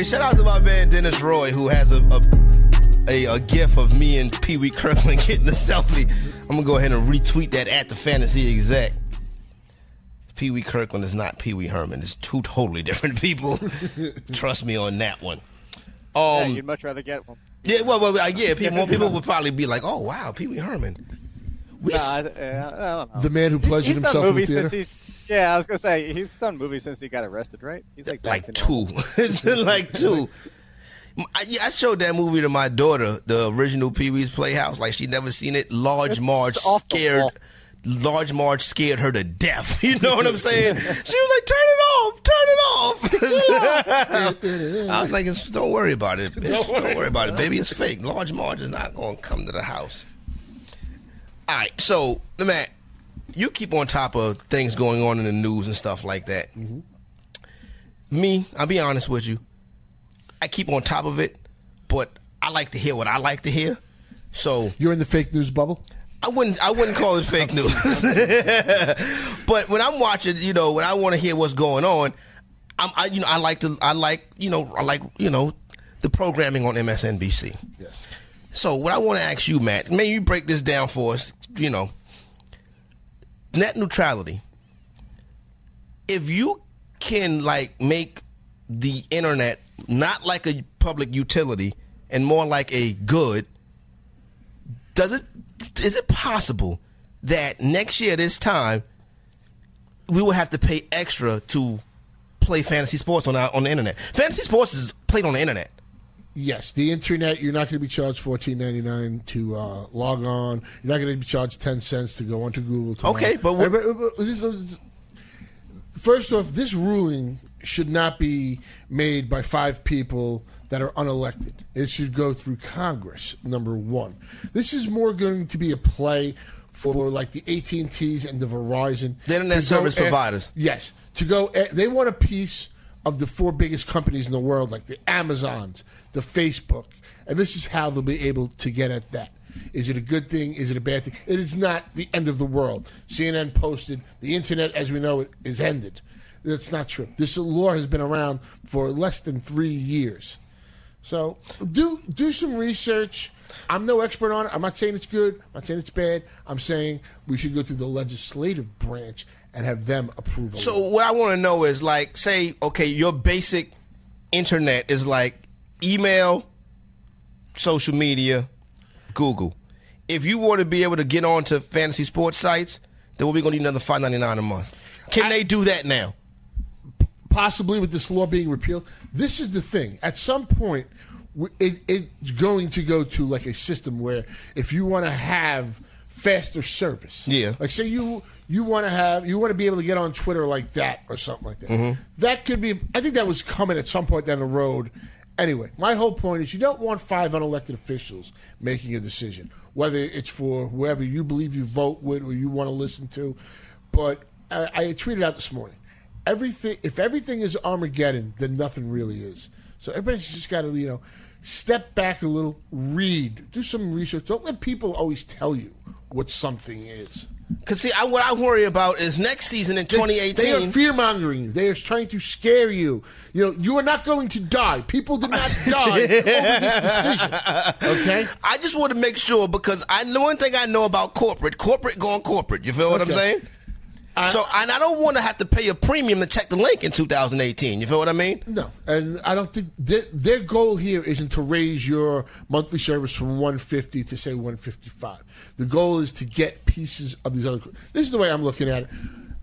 Speaker 3: Hey, shout out to my man Dennis Roy who has a a, a, a gif of me and Pee Wee Kirkland getting a selfie. I'm gonna go ahead and retweet that at the fantasy exec. Pee Wee Kirkland is not Pee Wee Herman. It's two totally different people. Trust me on that one.
Speaker 4: yeah,
Speaker 3: Um,
Speaker 4: you'd much rather get one
Speaker 3: yeah, well, well, yeah. People, more people would probably be like, "Oh, wow, Pee Wee Herman." We,
Speaker 4: Nah, I, I don't know
Speaker 5: The man who pleasured himself in the theater.
Speaker 4: yeah. I was gonna say he's done movies since he got arrested, right? He's like
Speaker 3: like two. like two. I, I showed that movie to my daughter, the original Pee Wee's Playhouse. Like she never seen it. Large
Speaker 4: It's
Speaker 3: Marge scared Large Marge scared her to death. You know what I'm saying? she was like, "Turn it off, turn it off." I was like, "Don't worry about it. It's- don't, worry about it, baby. It's fake. Large Marge is not going to come to the house." All right, so Matt, you keep on top of things going on in the news and stuff like that. Mm-hmm. Me, I'll be honest with you. I keep on top of it, but I like to hear what I like to hear. So
Speaker 5: You're in the fake news bubble.
Speaker 3: I wouldn't I wouldn't call it fake news. but when I'm watching, you know, when I want to hear what's going on, I'm I you know I like to I like you know I like you know the programming on MSNBC.
Speaker 5: Yes.
Speaker 3: So what I want to ask you, Matt, may you break this down for us. You know, net neutrality. If you can like make the internet not like a public utility and more like a good, does it is it possible that next year this time we will have to pay extra to play fantasy sports on our, on the internet? Fantasy sports is played on the internet.
Speaker 5: Yes, the internet. You're not going to be charged fourteen ninety nine to uh, log on. You're not going to be charged ten cents to go onto Google. To
Speaker 3: Okay, but what-
Speaker 5: Uh, is- first off, this ruling should not be made by five people that are unelected. It should go through Congress. Number one, this is more going to be a play for like the AT and T's and the Verizon,
Speaker 3: The internet service
Speaker 5: a-
Speaker 3: providers.
Speaker 5: Yes, to go. a- They want a piece of the four biggest companies in the world, like the Amazons, the Facebook, and this is how they'll be able to get at that. Is it a good thing? Is it a bad thing? It is not the end of the world. CNN posted the internet as we know it is ended. That's not true. This law has been around for less than three years. So do do some research. I'm no expert on it. I'm not saying it's good. I'm not saying it's bad. I'm saying we should go through the legislative branch and have them approve.
Speaker 3: So
Speaker 5: law.
Speaker 3: what I want to know is like, say, okay, your basic internet is like email, social media, Google. If you want to be able to get onto fantasy sports sites, then we're gonna need another five ninety nine a month. Can they do that now?
Speaker 5: possibly with this law being repealed, this is the thing. At some point, it, it's going to go to like a system where if you want to have faster service,
Speaker 3: Yeah.
Speaker 5: like say you you want to have you want to be able to get on Twitter like that or something like that.
Speaker 3: Mm-hmm.
Speaker 5: That could be. I think that was coming at some point down the road. Anyway, my whole point is you don't want five unelected officials making a decision, whether it's for whoever you believe you vote with or you want to listen to. But I, I tweeted out this morning everything if everything is Armageddon, then nothing really is. So everybody's just got to you know step back a little, read, do some research. Don't let people always tell you what something is.
Speaker 3: Because see, I, what I worry about is next season in twenty eighteen.
Speaker 5: They are fear mongering you. They are trying to scare you. You know, you are not going to die. People did not die over this decision. Okay?
Speaker 3: I just want to make sure because I know one thing I know about corporate. Corporate going corporate. You feel what I'm
Speaker 5: Okay.
Speaker 3: Saying? so and I don't want to have to pay a premium to check the link in 2018. You feel what I mean?
Speaker 5: No, and I don't think their, their goal here isn't to raise your monthly service from 150 to say 155. The goal is to get pieces of these other. This is the way I'm looking at it,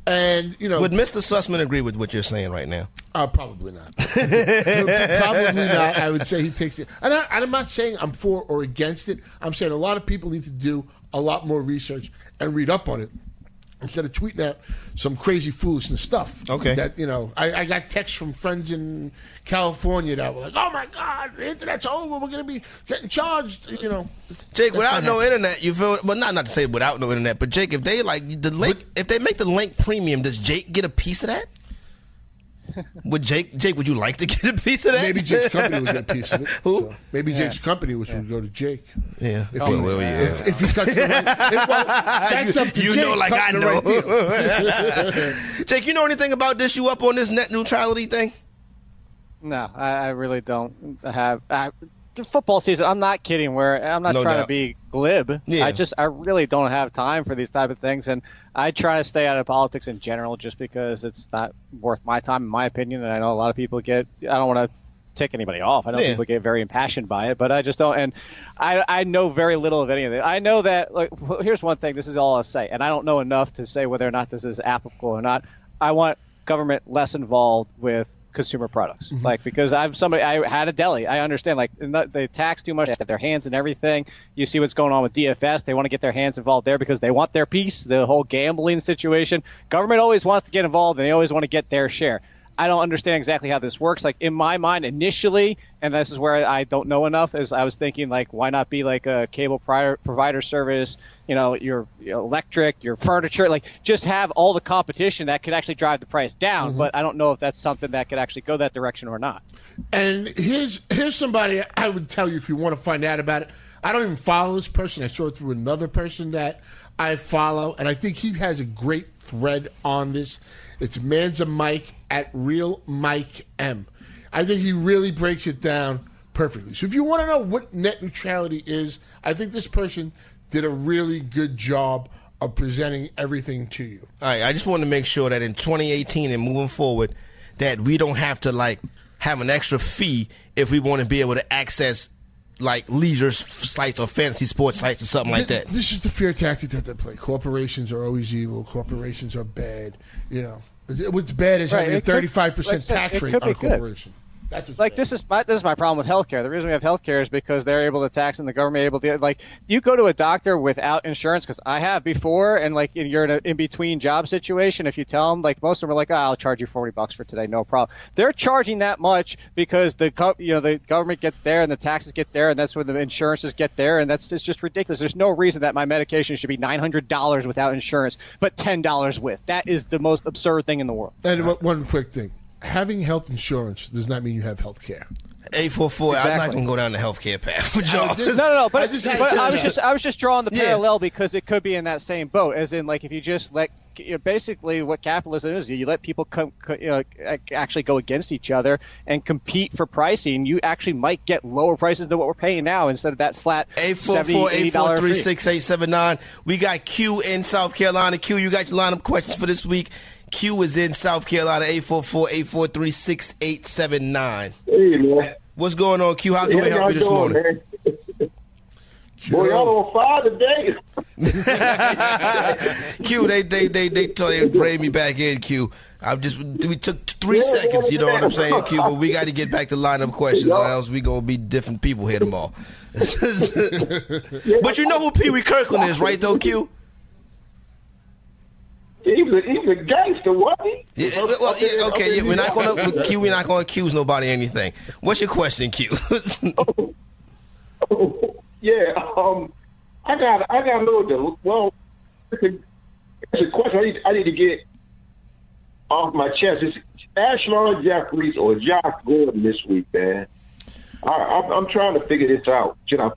Speaker 5: and you know,
Speaker 3: Would Mr. Sussman agree with what you're saying right now?
Speaker 5: Uh, probably not. probably not. I would say he takes it. And, I, and I'm not saying I'm for or against it. I'm saying a lot of people need to do a lot more research and read up on it instead of tweeting out some crazy foolishness stuff.
Speaker 3: Okay.
Speaker 5: That you know, I, I got texts from friends in California that were like, "Oh my God, the internet's over. We're going to be getting charged." You know,
Speaker 3: Jake, without no
Speaker 5: happening.
Speaker 3: internet, you feel well. Not not to say without no internet, but Jake, if they like the link, if they make the link premium, does Jake get a piece of that? Would Jake, Jake, would you like to get a piece of that?
Speaker 5: Maybe Jake's company would get a piece of it.
Speaker 3: Who?
Speaker 5: So maybe Jake's company, which would go to Jake.
Speaker 3: Yeah.
Speaker 5: If,
Speaker 3: Oh,
Speaker 5: he,
Speaker 3: well, yeah.
Speaker 5: if, if he cuts the right, if- well, that's up to
Speaker 3: You
Speaker 5: Jake.
Speaker 3: know like I know.
Speaker 5: right.
Speaker 3: Jake, you know anything about this? You up on this net neutrality thing?
Speaker 4: No, I, I really don't have. I, football season. I'm not kidding. Where I'm not
Speaker 3: No
Speaker 4: trying
Speaker 3: doubt.
Speaker 4: to be glib.
Speaker 3: Yeah.
Speaker 4: I just I really don't have time for these type of things, and I try to stay out of politics in general, just because it's not worth my time, in my opinion. And I know a lot of people get. I don't want to tick anybody off. I know
Speaker 3: Yeah.
Speaker 4: people get very impassioned by it, but I just don't. And I I know very little of any of it. I know that like w- here's one thing. This is all I'll say, and I don't know enough to say whether or not this is applicable or not. I want government less involved with consumer products. Mm-hmm. Like because I've somebody I had a deli. I understand like they tax too much. They have their hands in everything. You see what's going on with DFS. They want to get their hands involved there because they want their piece. The whole gambling situation. Government always wants to get involved and they always want to get their share. I don't understand exactly how this works. Like in my mind, initially, and this is where I don't know enough, is I was thinking like, why not be like a cable provider service? You know, your, your, electric, your furniture, like just have all the competition that could actually drive the price down. Mm-hmm. But I don't know if that's something that could actually go that direction or not.
Speaker 5: And here's here's somebody I would tell you if you want to find out about it. I don't even follow this person. I saw it through another person that I follow, and I think he has a great thread on this. It's Manza Mike at Real Mike M. I think he really breaks it down perfectly. So if you want to know what net neutrality is, I think this person did a really good job of presenting everything to you.
Speaker 3: All right, I just want to make sure that in 2018 and moving forward, that we don't have to like have an extra fee if we want to be able to access like leisure sites or fantasy sports sites or something like that.
Speaker 5: This is the fear tactic that they play. Corporations are always evil. Corporations are bad. You know, what's bad is right. having a thirty-five percent tax rate on a corporation. Good.
Speaker 4: Like this is my this is my problem with healthcare. The reason we have healthcare is because they're able to tax and the government able to like you go to a doctor without insurance because I have before and like you're in an in between job situation. If you tell them like most of them are like oh, I'll charge you forty bucks for today, no problem. They're charging that much because the you know the government gets there and the taxes get there and that's where the insurances get there and that's it's just ridiculous. There's no reason that my medication should be nine hundred dollars without insurance but ten dollars with. That is the most absurd thing in the world.
Speaker 5: And one quick thing having health insurance does not mean you have health care.
Speaker 3: Eight four four. I'm not going to go down the healthcare path with y'all.
Speaker 4: no, no, no. But, I, just, but I was just I was just drawing the parallel yeah. because it could be in that same boat. As in, like if you just let you know, basically what capitalism is, you let people come, you know, actually go against each other and compete for pricing. You actually might get lower prices than what we're paying now instead of that flat eight four four eight four three
Speaker 3: six eight seven nine. We got Q in South Carolina. Q, you got your lineup questions for this week. Q is in South Carolina, 844-843-6879.
Speaker 8: Hey, man.
Speaker 3: What's going on, Q? How can yeah, we help you this morning? Man.
Speaker 8: Boy, y'all on fire today.
Speaker 3: Q, they they they they told they bring me back in. Q, I'm just we took three yeah, seconds. You know what I'm saying, Q? But we got to get back to lineup questions, or else we gonna be different people here tomorrow. but you know who Pee Wee Kirkland is, right? Though, Q.
Speaker 8: He was a, he was a gangster, wasn't he? Yeah,
Speaker 3: well, yeah, okay, yeah, we're not going to Q. We're not going to accuse nobody of anything. What's your question, Q?
Speaker 8: oh, oh, yeah, um, I got I got a little well. It's a question I need, I need to get off my chest. It's Alshon Jeffery or Josh Gordon this week, man. I, am I'm trying to figure this out. Should I?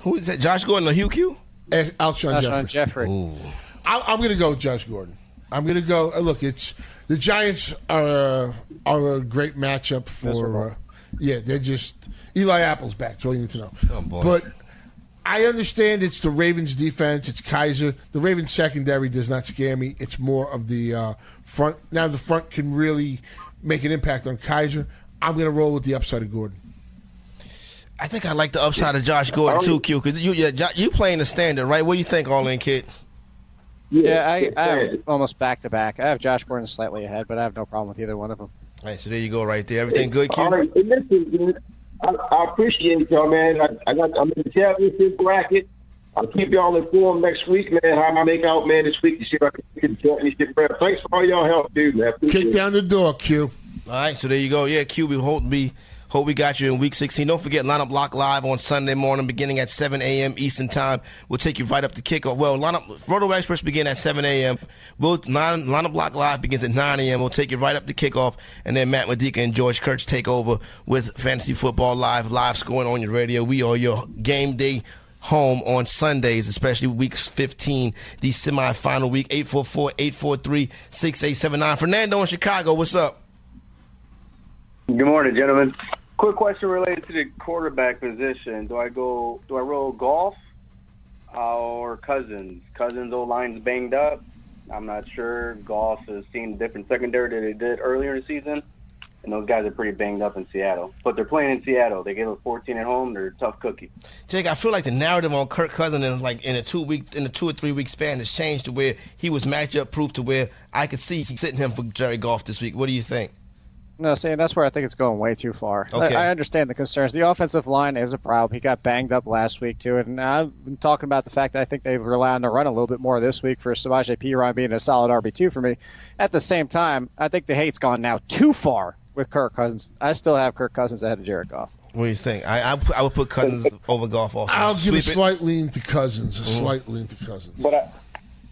Speaker 3: Who is that? Josh Gordon or Hugh Q?
Speaker 5: Alshon Jeffery.
Speaker 4: Jeffery.
Speaker 5: I, am going to go Josh Gordon. I'm going to go. Uh, look, it's the Giants are are a great matchup for. Uh, yeah, they're just Eli Apple's back. That's all you need to know.
Speaker 3: Oh boy.
Speaker 5: But I understand it's the Ravens defense. It's Kizer. The Ravens secondary does not scare me. It's more of the uh, front. Now the front can really make an impact on Kizer. I'm going to roll with the upside of Gordon.
Speaker 3: I think I like the upside of Josh Gordon too, Q. Because you, yeah, you playing the standard, right? What do you think, All In Kid?
Speaker 4: Yeah, I, I have almost back to back. I have Josh Gordon slightly ahead, but I have no problem with either one of them.
Speaker 3: All right, so there you go, right there. Everything good, Q?
Speaker 8: All right, listen, I, I appreciate y'all, man. I, I got I'm in the championship bracket. I'll keep y'all informed next week, man. How I make out, man, this week to see if I can get the championship. Thanks for all y'all help, dude, man.
Speaker 5: Kick down the door, Q.
Speaker 3: All right, so there you go. Yeah, Q, we hope to be Hope we got you in week 16. Don't forget Lineup Block Live on Sunday morning beginning at 7 a.m. Eastern Time. We'll take you right up to kickoff. Well, Lineup Roto Experts begin at 7 a.m. We'll, line, Lineup Block Live begins at 9 a.m. We'll take you right up to kickoff. And then Matt Modica and George Kurtz take over with Fantasy Football Live, live scoring on your radio. We are your game day home on Sundays, especially week 15, the semifinal week. 844-843-6879. Fernando in Chicago, what's up?
Speaker 9: Good morning, gentlemen. Quick question related to the quarterback position. Do I go? Do I roll Goff uh, or Cousins? Cousins' O line's banged up. I'm not sure. Goff has seen a different secondary than they did earlier in the season, and those guys are pretty banged up in Seattle. But they're playing in Seattle. They get a 14 at home. They're a tough cookie.
Speaker 3: Jake, I feel like the narrative on Kirk Cousins in like in a two week in a two or three week span has changed to where he was matchup proof to where I could see sitting him for Jared Goff this week. What do you think?
Speaker 4: No, see, and that's where I think it's going way too far.
Speaker 3: Okay.
Speaker 4: I, I understand the concerns. The offensive line is a problem. He got banged up last week too, and I've been talking about the fact that I think they rely on the run a little bit more this week for Samaje Perine being a solid RB two for me. At the same time, I think the hate's gone now too far with Kirk Cousins. I still have Kirk Cousins ahead of Jared Goff.
Speaker 3: What do you think? I I, I would put Cousins over Goff also.
Speaker 5: I'll give a
Speaker 3: Sweep it.
Speaker 5: slight lean to Cousins. A
Speaker 3: Mhm.
Speaker 5: slight lean to Cousins.
Speaker 9: But I,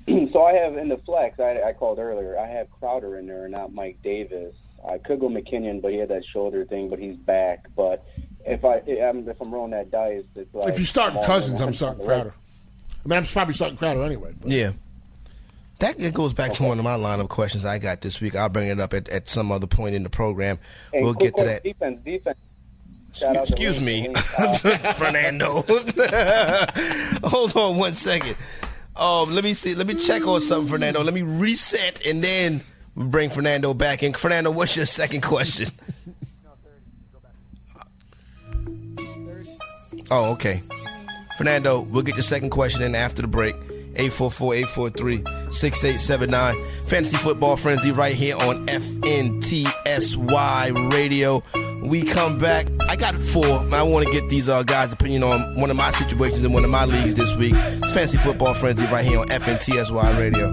Speaker 9: so I have in the flex. I, I called earlier. I have Crowder in there, and not Mike Davis. I could go McKinnon, but he had that shoulder thing, but he's back. But if I I'm, if I'm rolling that dice, it's like
Speaker 5: if you start Cousins, I'm starting. Crowder. I mean, I'm probably starting Crowder anyway. but-
Speaker 3: Yeah. That it goes back to one of my line of questions I got this week. I'll bring it up at, at some other point in the program.
Speaker 9: Hey,
Speaker 3: we'll get to that.
Speaker 9: Defense, defense. Shout out
Speaker 3: Excuse
Speaker 9: Link,
Speaker 3: me, Fernando. Hold on one second. Um, let me see. Let me check on something, Fernando. Let me reset and then bring Fernando back in. Fernando, what's your second question? Oh, okay. Fernando, we'll get your second question in after the break. 844-843-6879. Fantasy Football Frenzy right here on FNTSY Radio. We come back. I got four. I want to get these uh, guys' opinion on one of my situations in one of my leagues this week. It's Fantasy Football Frenzy right here on FNTSY Radio.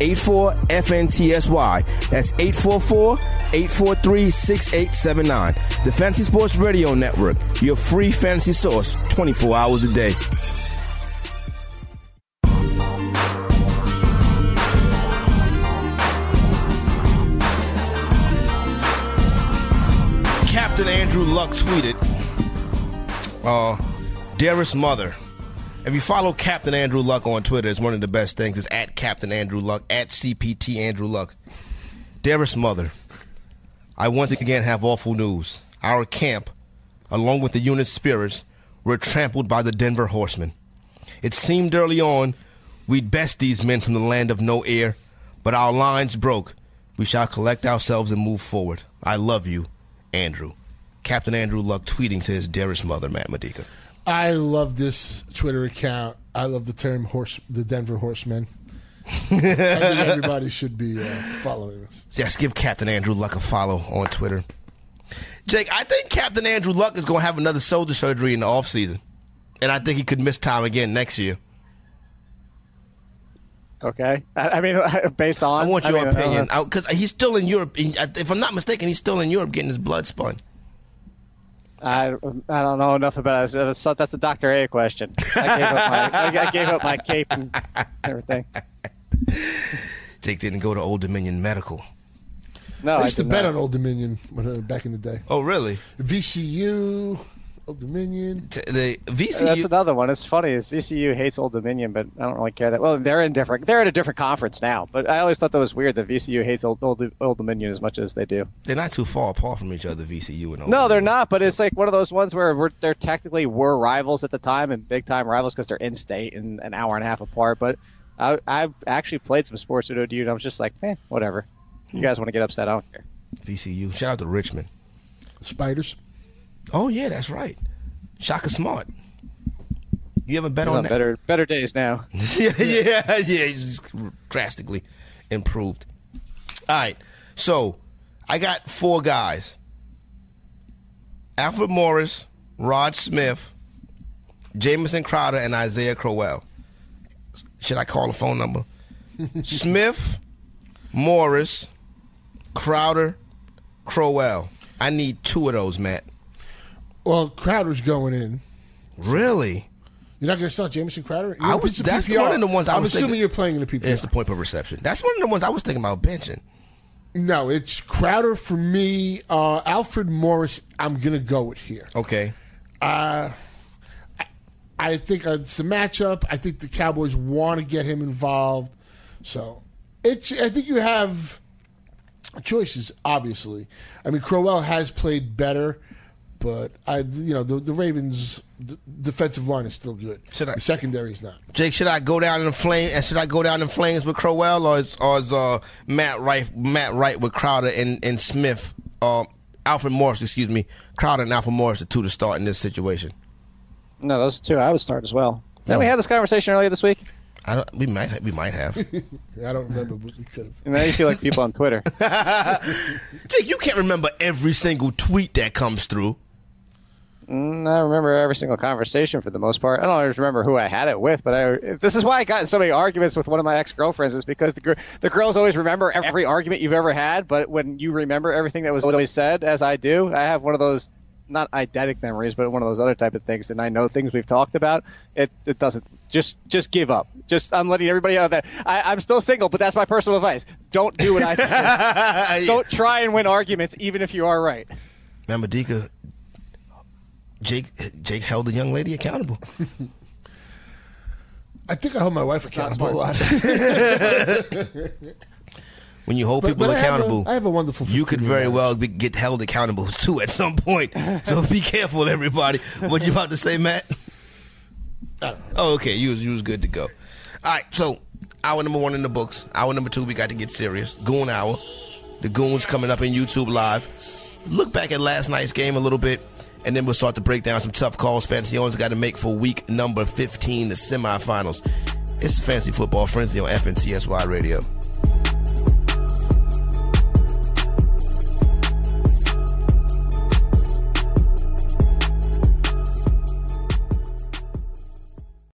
Speaker 3: 84 FNTSY. That's 844 843 6879. The Fantasy Sports Radio Network, your free fantasy source 24 hours a day. Captain Andrew Luck tweeted, uh, Dearest mother, if you follow Captain Andrew Luck on Twitter, it's one of the best things. It's at Captain Andrew Luck, at CPT Andrew Luck. Dearest mother, I once again have awful news. Our camp, along with the unit's spirits, were trampled by the Denver horsemen. It seemed early on we'd best these men from the land of no air, but our lines broke. We shall collect ourselves and move forward. I love you, Andrew. Captain Andrew Luck tweeting to his dearest mother, Matt Modica.
Speaker 5: I love this Twitter account. I love the term horse, the Denver Horsemen. I think everybody should be uh, following this.
Speaker 3: Just give Captain Andrew Luck a follow on Twitter. Jake, I think Captain Andrew Luck is going to have another shoulder surgery in the offseason. And I think he could miss time again next year.
Speaker 4: Okay, I, I mean, based on
Speaker 3: I want your
Speaker 4: uh, I don't
Speaker 3: opinion. Because he's still in Europe. He- If I'm not mistaken, he's still in Europe getting his blood spun.
Speaker 4: I, I don't know enough about it. That's, that's a Doctor A question. I gave up my I, I gave up my cape and everything.
Speaker 3: Jake didn't go to Old Dominion Medical.
Speaker 4: No,
Speaker 5: I
Speaker 4: I
Speaker 5: used to
Speaker 4: did
Speaker 5: bet
Speaker 4: not.
Speaker 5: on Old Dominion back in the day.
Speaker 3: Oh, really?
Speaker 5: VCU, Old Dominion.
Speaker 3: The VCU.
Speaker 4: That's another one. It's funny. Is VCU hates Old Dominion, but I don't really care that. Well, they're in different. They're in a different conference now. But I always thought that was weird that VCU hates Old Old, Old Dominion as much as they do.
Speaker 3: They're not too far apart from each other, VCU and Old
Speaker 4: No, they're not. But it's like one of those ones where we're, they're technically were rivals at the time and big time rivals because they're in state and an hour and a half apart. But I I actually played some sports with ODU and I was just like, eh, whatever. You guys want to get upset? I don't care.
Speaker 3: VCU. Shout out to Richmond.
Speaker 5: Spiders.
Speaker 3: Oh, yeah, that's right. Shaka Smart. You ever bet
Speaker 4: He's
Speaker 3: on
Speaker 4: on
Speaker 3: that?
Speaker 4: better better days now.
Speaker 3: yeah, yeah, yeah. He's just drastically improved. All right. So I got four guys Alfred Morris, Rod Smith, Jamison Crowder, and Isaiah Crowell. Should I call the phone number? Smith, Morris, Crowder, Crowell. I need two of those, Matt.
Speaker 5: Well, Crowder's going in.
Speaker 3: Really?
Speaker 5: You're not going to start Jamison Crowder? You're
Speaker 3: I was. That's one of the ones I
Speaker 5: I'm
Speaker 3: was
Speaker 5: assuming
Speaker 3: thinking.
Speaker 5: you're playing in the PPR.
Speaker 3: It's the point per reception. That's one of the ones I was thinking about benching.
Speaker 5: No, it's Crowder for me. Uh, Alfred Morris, I'm going to go with here.
Speaker 3: Okay.
Speaker 5: Uh, I think it's a matchup. I think the Cowboys want to get him involved. So it's. I think you have choices. Obviously, I mean Crowell has played better, but I, you know, the, the Ravens' d- defensive line is still good.
Speaker 3: Should I-
Speaker 5: the secondary is not.
Speaker 3: Jake, should I go down in flames? And should I go down in flames with Crowell, or is, or is uh, Matt Wright Matt Wright with Crowder and, and Smith, uh, Alfred Morris, excuse me, Crowder and Alfred Morris, the two to start in this situation?
Speaker 4: No, those two I would start as well. Then we had this conversation earlier this week.
Speaker 3: I don't, we might we might have.
Speaker 5: I don't remember, but we could have.
Speaker 4: And now you feel like people on Twitter.
Speaker 3: Jake, you can't remember every single tweet that comes through.
Speaker 4: Mm, I remember every single conversation for the most part. I don't always remember who I had it with, but I, this is why I got in so many arguments with one of my ex girlfriends. Is because the the girls always remember every argument you've ever had, but when you remember everything that was always said, as I do, I have one of those not eidetic memories, but one of those other type of things, and I know things we've talked about. It it doesn't just just give up. Just I'm letting everybody know that I, I'm still single, but that's my personal advice. Don't do what I think. don't try and win arguments, even if you are right.
Speaker 3: Remember, Dika, Jake Jake held the young lady accountable.
Speaker 5: I think I hold my wife accountable a lot.
Speaker 3: When you hold
Speaker 5: But-
Speaker 3: people
Speaker 5: but I have a-
Speaker 3: accountable,
Speaker 5: I have a wonderful
Speaker 3: You could very
Speaker 5: marriage.
Speaker 3: well be, get held accountable too at some point. So be careful, everybody. What you about to say, Matt? Oh, okay. You was you was good to go. All right. So hour number one in the books. Hour number two, we got to get serious. Goon hour. The goons coming up in YouTube live. Look back at last night's game a little bit, and then we'll start to break down some tough calls fantasy owners got to make for week number 15, the semifinals. It's Fantasy Football Frenzy on FNTSY Radio.